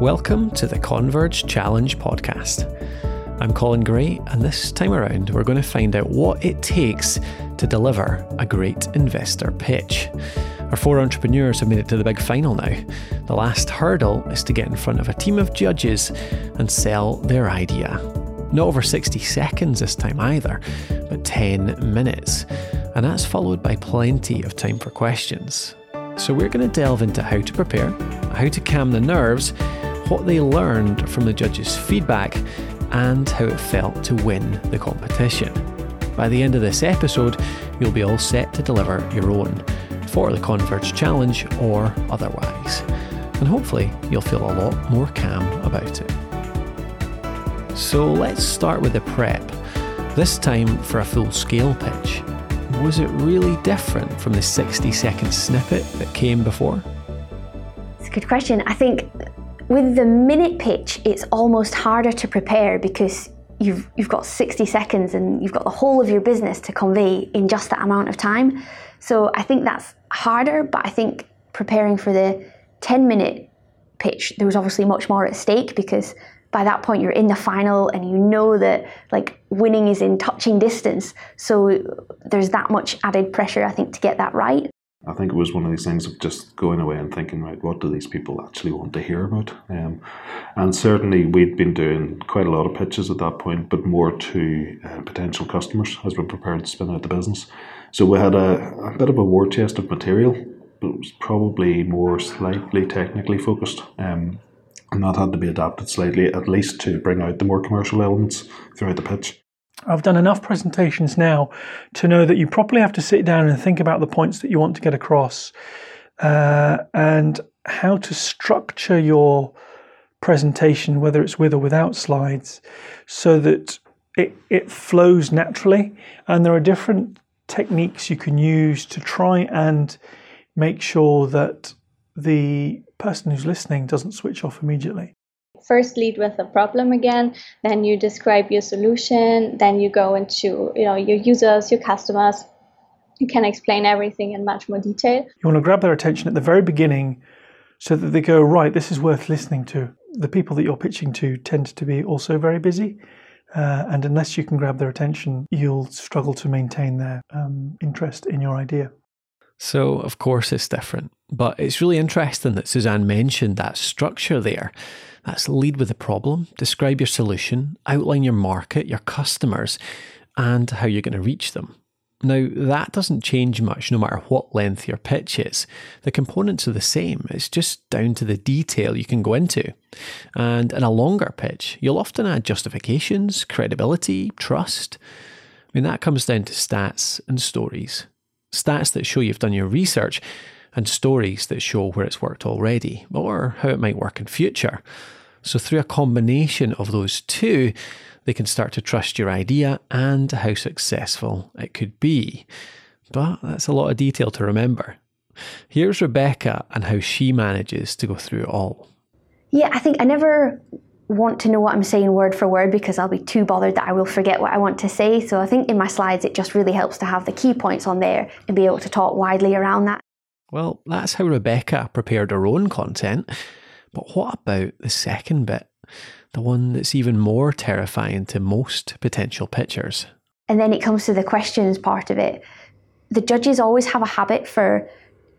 Welcome to the Converge Challenge podcast. I'm Colin Gray, and this time around, we're going to find out what it takes to deliver a great investor pitch. Our four entrepreneurs have made it to the big final now. The last hurdle is to get in front of a team of judges and sell their idea. Not over 60 seconds this time either, but 10 minutes. And that's followed by plenty of time for questions. So, we're going to delve into how to prepare, how to calm the nerves, what they learned from the judges' feedback, and how it felt to win the competition. By the end of this episode, you'll be all set to deliver your own for the Converge Challenge or otherwise. And hopefully, you'll feel a lot more calm about it. So let's start with the prep. This time for a full scale pitch. Was it really different from the 60 second snippet that came before? It's a good question. I think with the minute pitch, it's almost harder to prepare because you've you've got 60 seconds and you've got the whole of your business to convey in just that amount of time. So I think that's harder, but I think preparing for the 10 minute pitch, there was obviously much more at stake because by that point you're in the final and you know that like winning is in touching distance. So there's that much added pressure I think to get that right. I think it was one of these things of just going away and thinking, right, what do these people actually want to hear about? Um, and certainly we'd been doing quite a lot of pitches at that point, but more to uh, potential customers as we prepared to spin out the business. So we had a, a bit of a war chest of material, but it was probably more slightly technically focused. Um, and that had to be adapted slightly, at least to bring out the more commercial elements throughout the pitch. I've done enough presentations now to know that you probably have to sit down and think about the points that you want to get across uh, and how to structure your presentation, whether it's with or without slides, so that it, it flows naturally. And there are different techniques you can use to try and make sure that the person who's listening doesn't switch off immediately first lead with a problem again then you describe your solution then you go into you know your users your customers. You can explain everything in much more detail. You want to grab their attention at the very beginning so that they go right this is worth listening to. The people that you're pitching to tend to be also very busy uh, and unless you can grab their attention you'll struggle to maintain their um, interest in your idea. So, of course, it's different. But it's really interesting that Suzanne mentioned that structure there. That's lead with the problem, describe your solution, outline your market, your customers, and how you're going to reach them. Now, that doesn't change much no matter what length your pitch is. The components are the same, it's just down to the detail you can go into. And in a longer pitch, you'll often add justifications, credibility, trust. I mean, that comes down to stats and stories. Stats that show you've done your research, and stories that show where it's worked already or how it might work in future. So, through a combination of those two, they can start to trust your idea and how successful it could be. But that's a lot of detail to remember. Here's Rebecca and how she manages to go through it all. Yeah, I think I never want to know what I'm saying word for word because I'll be too bothered that I will forget what I want to say. So I think in my slides, it just really helps to have the key points on there and be able to talk widely around that. Well, that's how Rebecca prepared her own content. But what about the second bit? The one that's even more terrifying to most potential pitchers. And then it comes to the questions part of it. The judges always have a habit for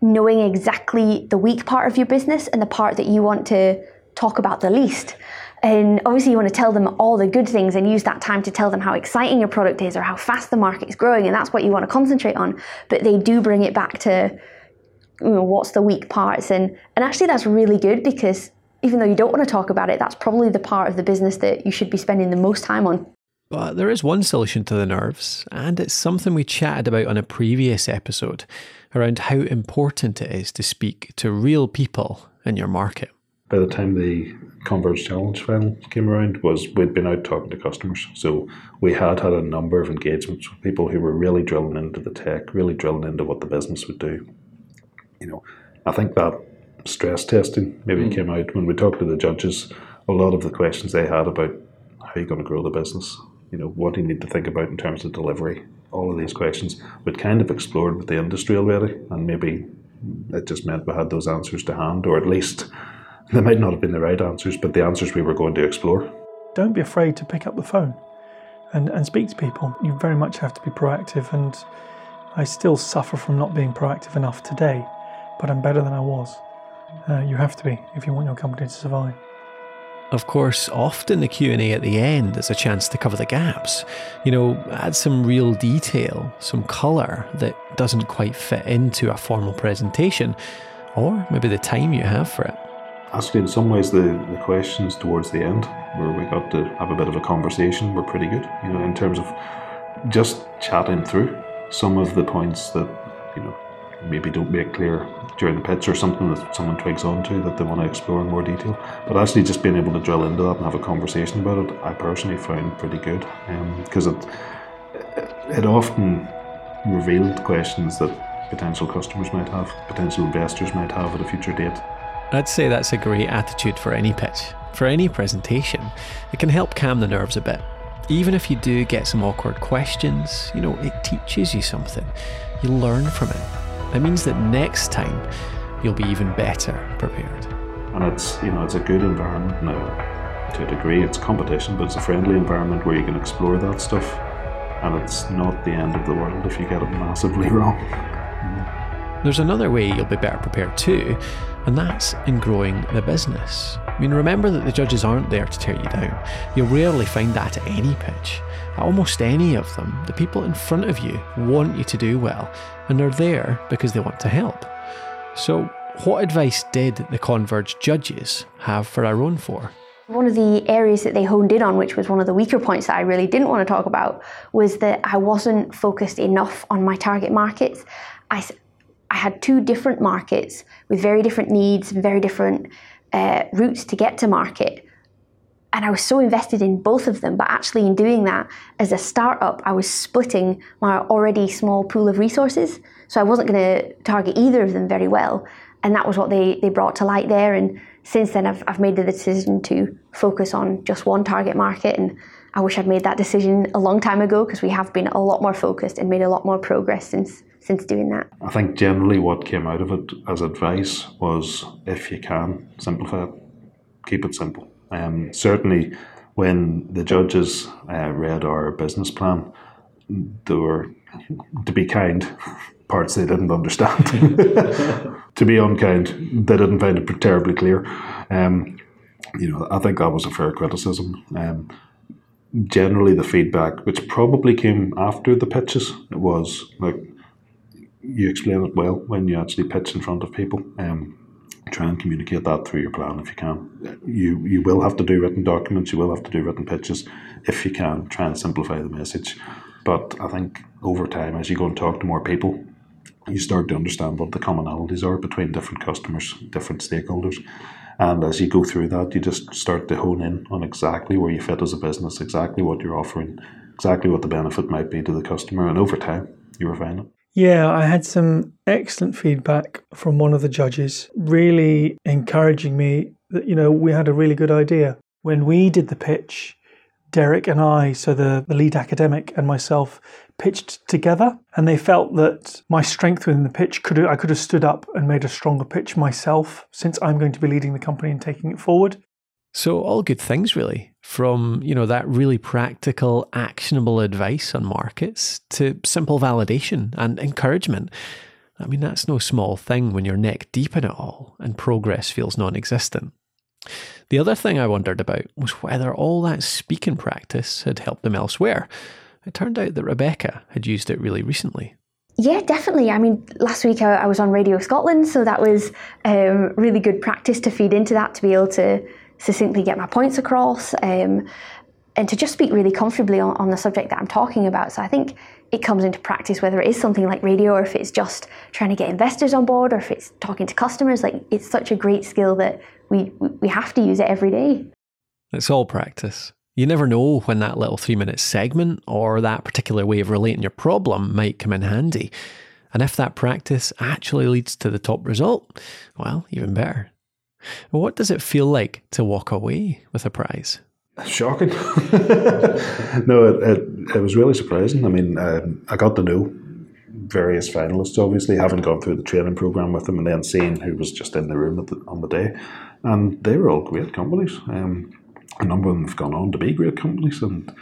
knowing exactly the weak part of your business and the part that you want to talk about the least. And obviously, you want to tell them all the good things and use that time to tell them how exciting your product is or how fast the market is growing, and that's what you want to concentrate on. But they do bring it back to you know, what's the weak parts? And and actually that's really good because even though you don't want to talk about it that's probably the part of the business that you should be spending the most time on. But there is one solution to the nerves and it's something we chatted about on a previous episode around how important it is to speak to real people in your market. By the time the Converge Challenge final came around, was we'd been out talking to customers. So we had had a number of engagements with people who were really drilling into the tech, really drilling into what the business would do you know, I think that stress testing maybe mm. came out when we talked to the judges. A lot of the questions they had about how you're you going to grow the business, you know, what do you need to think about in terms of delivery, all of these questions we'd kind of explored with the industry already, and maybe it just meant we had those answers to hand, or at least They might not have been the right answers, but the answers we were going to explore. Don't be afraid to pick up the phone and, and speak to people. You very much have to be proactive, and I still suffer from not being proactive enough today, but I'm better than I was. Uh, you have to be if you want your company to survive. Of course, often the Q&A at the end is a chance to cover the gaps. You know, add some real detail, some colour that doesn't quite fit into a formal presentation, or maybe the time you have for it. Actually, in some ways, the, the questions towards the end, where we got to have a bit of a conversation, were pretty good. You know, in terms of just chatting through some of the points that you know maybe don't make clear during the pitch or something that someone twigs onto that they want to explore in more detail. But actually, just being able to drill into that and have a conversation about it, I personally found pretty good because um, it it often revealed questions that potential customers might have, potential investors might have at a future date. I'd say that's a great attitude for any pitch, for any presentation. It can help calm the nerves a bit. Even if you do get some awkward questions, you know, it teaches you something. You learn from it. It means that next time you'll be even better prepared. And it's you know it's a good environment now to a degree. It's competition, but it's a friendly environment where you can explore that stuff, and it's not the end of the world if you get it massively wrong. There's another way you'll be better prepared too, and that's in growing the business. I mean, remember that the judges aren't there to tear you down. You'll rarely find that at any pitch. At almost any of them, the people in front of you want you to do well, and they're there because they want to help. So, what advice did the Converge judges have for our own four? One of the areas that they honed in on, which was one of the weaker points that I really didn't want to talk about, was that I wasn't focused enough on my target markets. I, I had two different markets with very different needs very different uh, routes to get to market. And I was so invested in both of them, but actually, in doing that as a startup, I was splitting my already small pool of resources. So I wasn't going to target either of them very well. And that was what they, they brought to light there. And since then, I've, I've made the decision to focus on just one target market. And I wish I'd made that decision a long time ago because we have been a lot more focused and made a lot more progress since since doing that. I think generally what came out of it as advice was if you can simplify it, keep it simple. Um, certainly, when the judges uh, read our business plan, there were, to be kind, parts they didn't understand. to be unkind, they didn't find it terribly clear. Um, you know, I think that was a fair criticism. Um, generally, the feedback, which probably came after the pitches, was like you explain it well when you actually pitch in front of people. Um, try and communicate that through your plan if you can. You you will have to do written documents. You will have to do written pitches if you can. Try and simplify the message. But I think over time, as you go and talk to more people, you start to understand what the commonalities are between different customers, different stakeholders. And as you go through that, you just start to hone in on exactly where you fit as a business, exactly what you're offering, exactly what the benefit might be to the customer. And over time, you refine it. Yeah, I had some excellent feedback from one of the judges, really encouraging me that, you know, we had a really good idea. When we did the pitch, Derek and I, so the, the lead academic and myself, pitched together, and they felt that my strength within the pitch could I could have stood up and made a stronger pitch myself, since I'm going to be leading the company and taking it forward. So all good things really, from you know that really practical, actionable advice on markets to simple validation and encouragement. I mean that's no small thing when you're neck deep in it all and progress feels non-existent. The other thing I wondered about was whether all that speaking practice had helped them elsewhere. It turned out that Rebecca had used it really recently. Yeah, definitely. I mean, last week I, I was on Radio Scotland, so that was um, really good practice to feed into that to be able to succinctly get my points across um, and to just speak really comfortably on, on the subject that I'm talking about. So I think it comes into practice whether it is something like radio or if it's just trying to get investors on board or if it's talking to customers. Like it's such a great skill that we we have to use it every day. It's all practice. You never know when that little three minute segment or that particular way of relating your problem might come in handy. And if that practice actually leads to the top result, well, even better. What does it feel like to walk away with a prize? Shocking. no, it, it, it, was really surprising. I mean, um, I got to know various finalists, obviously, having gone through the training program with them and then seeing who was just in the room the, on the day. and they were all great companies. Um, a number of them have gone on to be great companies, and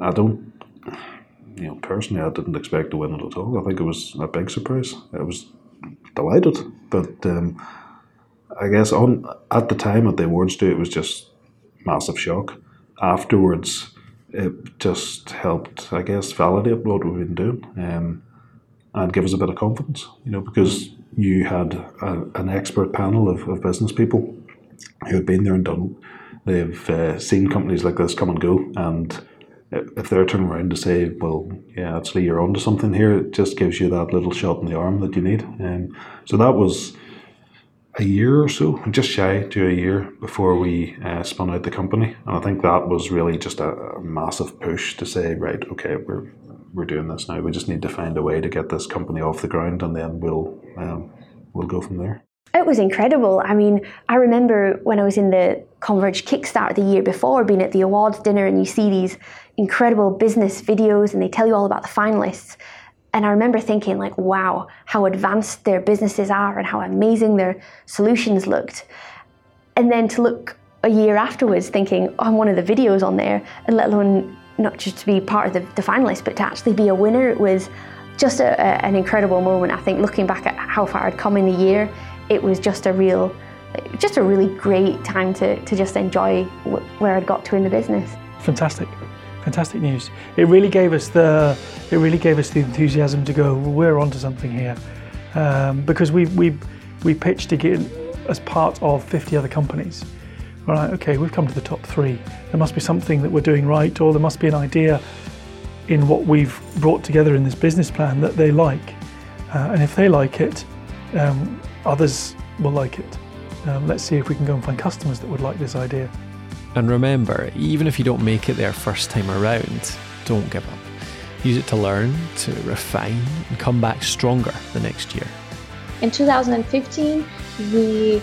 I don't, you know, personally, I didn't expect to win it at all. I think it was a big surprise. I was delighted, but um, I guess on at the time at the awards day, it was just massive shock. Afterwards, it just helped, I guess, validate what we've been doing um, and give us a bit of confidence, you know, because you had a, an expert panel of, of business people who had been there and done They've uh, seen companies like this come and go, and if they're turning around to say, "Well, yeah, actually, you're onto something here," it just gives you that little shot in the arm that you need. Um, so that was a year or so, just shy to a year before we uh, spun out the company, and I think that was really just a, a, massive push to say, right, okay, we're we're doing this now. We just need to find a way to get this company off the ground, and then we'll um, we'll go from there. It was incredible. I mean, I remember when I was in the Converge Kickstart the year before, being at the awards dinner, and you see these incredible business videos, and they tell you all about the finalists. And I remember thinking, like, wow, how advanced their businesses are and how amazing their solutions looked. And then to look a year afterwards thinking, oh, I'm one of the videos on there, and let alone not just to be part of the, the finalists, but to actually be a winner, it was just a, a, an incredible moment. I think looking back at how far I'd come in the year, it was just a real, just a really great time to, to just enjoy where I'd got to in the business. Fantastic, fantastic news. It really gave us the, it really gave us the enthusiasm to go. we're onto something here, um, because we we we pitched again as part of 50 other companies. All right, okay, we've come to the top three. There must be something that we're doing right, or there must be an idea in what we've brought together in this business plan that they like. Uh, and if they like it, um, others will like it. Um, let's see if we can go and find customers that would like this idea. And remember, even if you don't make it there first time around, don't give up. Use it to learn, to refine, and come back stronger the next year. In 2015, we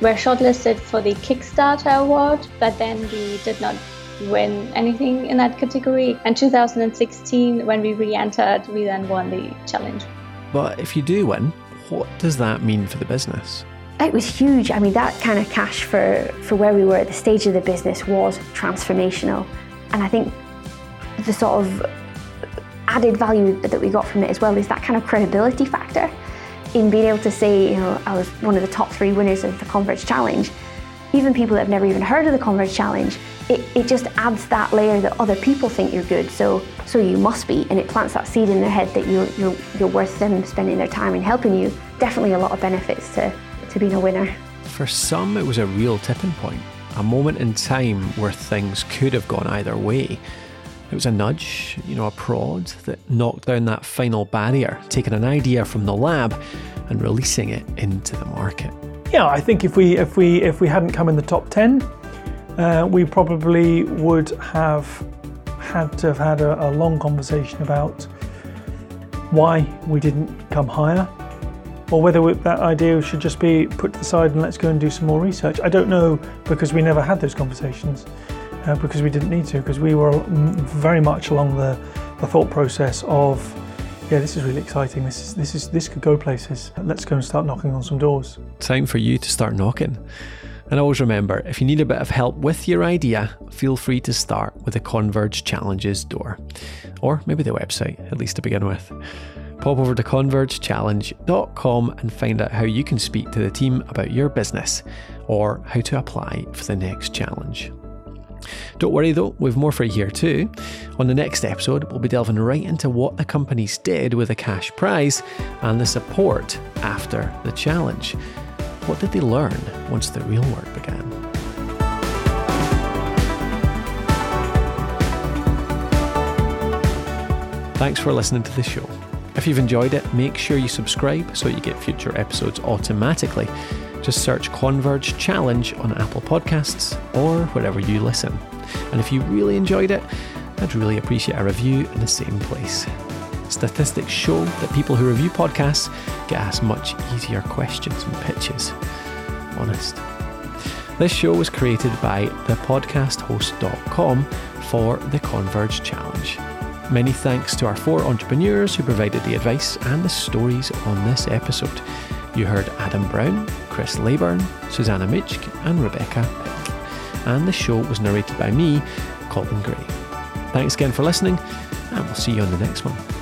were shortlisted for the Kickstarter award, but then we did not win anything in that category. And 2016, when we re entered, we then won the challenge. But if you do win, what does that mean for the business? It was huge. I mean, that kind of cash for, for where we were at the stage of the business was transformational. And I think the sort of added value that we got from it as well is that kind of credibility factor in being able to say, you know, I was one of the top three winners of the Converge Challenge. Even people that have never even heard of the Converge Challenge, it, it just adds that layer that other people think you're good. So so you must be, and it plants that seed in their head that you're, you're, you're worth them spending their time and helping you. Definitely a lot of benefits to, to being a winner. For some, it was a real tipping point, a moment in time where things could have gone either way. It was a nudge, you know, a prod that knocked down that final barrier, taking an idea from the lab and releasing it into the market. Yeah, I think if we if we if we hadn't come in the top ten, uh, we probably would have had to have had a, a long conversation about why we didn't come higher or whether that idea should just be put to the side and let's go and do some more research. I don't know because we never had those conversations uh, because we didn't need to because we were very much along the, the thought process of yeah this is really exciting this is this is this could go places let's go and start knocking on some doors time for you to start knocking and always remember if you need a bit of help with your idea, feel free to start with the Converge Challenges door, or maybe the website, at least to begin with. Pop over to convergechallenge.com and find out how you can speak to the team about your business or how to apply for the next challenge. Don't worry though, we've more for you here too. On the next episode, we'll be delving right into what the companies did with the cash prize and the support after the challenge. What did they learn once the real work began? Thanks for listening to the show. If you've enjoyed it, make sure you subscribe so you get future episodes automatically. Just search Converge Challenge on Apple Podcasts or wherever you listen. And if you really enjoyed it, I'd really appreciate a review in the same place. Statistics show that people who review podcasts get asked much easier questions and pitches. Honest. This show was created by thepodcasthost.com for the Converge Challenge. Many thanks to our four entrepreneurs who provided the advice and the stories on this episode. You heard Adam Brown, Chris Layburn, Susanna Mitchk, and Rebecca. And the show was narrated by me, Colin Gray. Thanks again for listening, and we'll see you on the next one.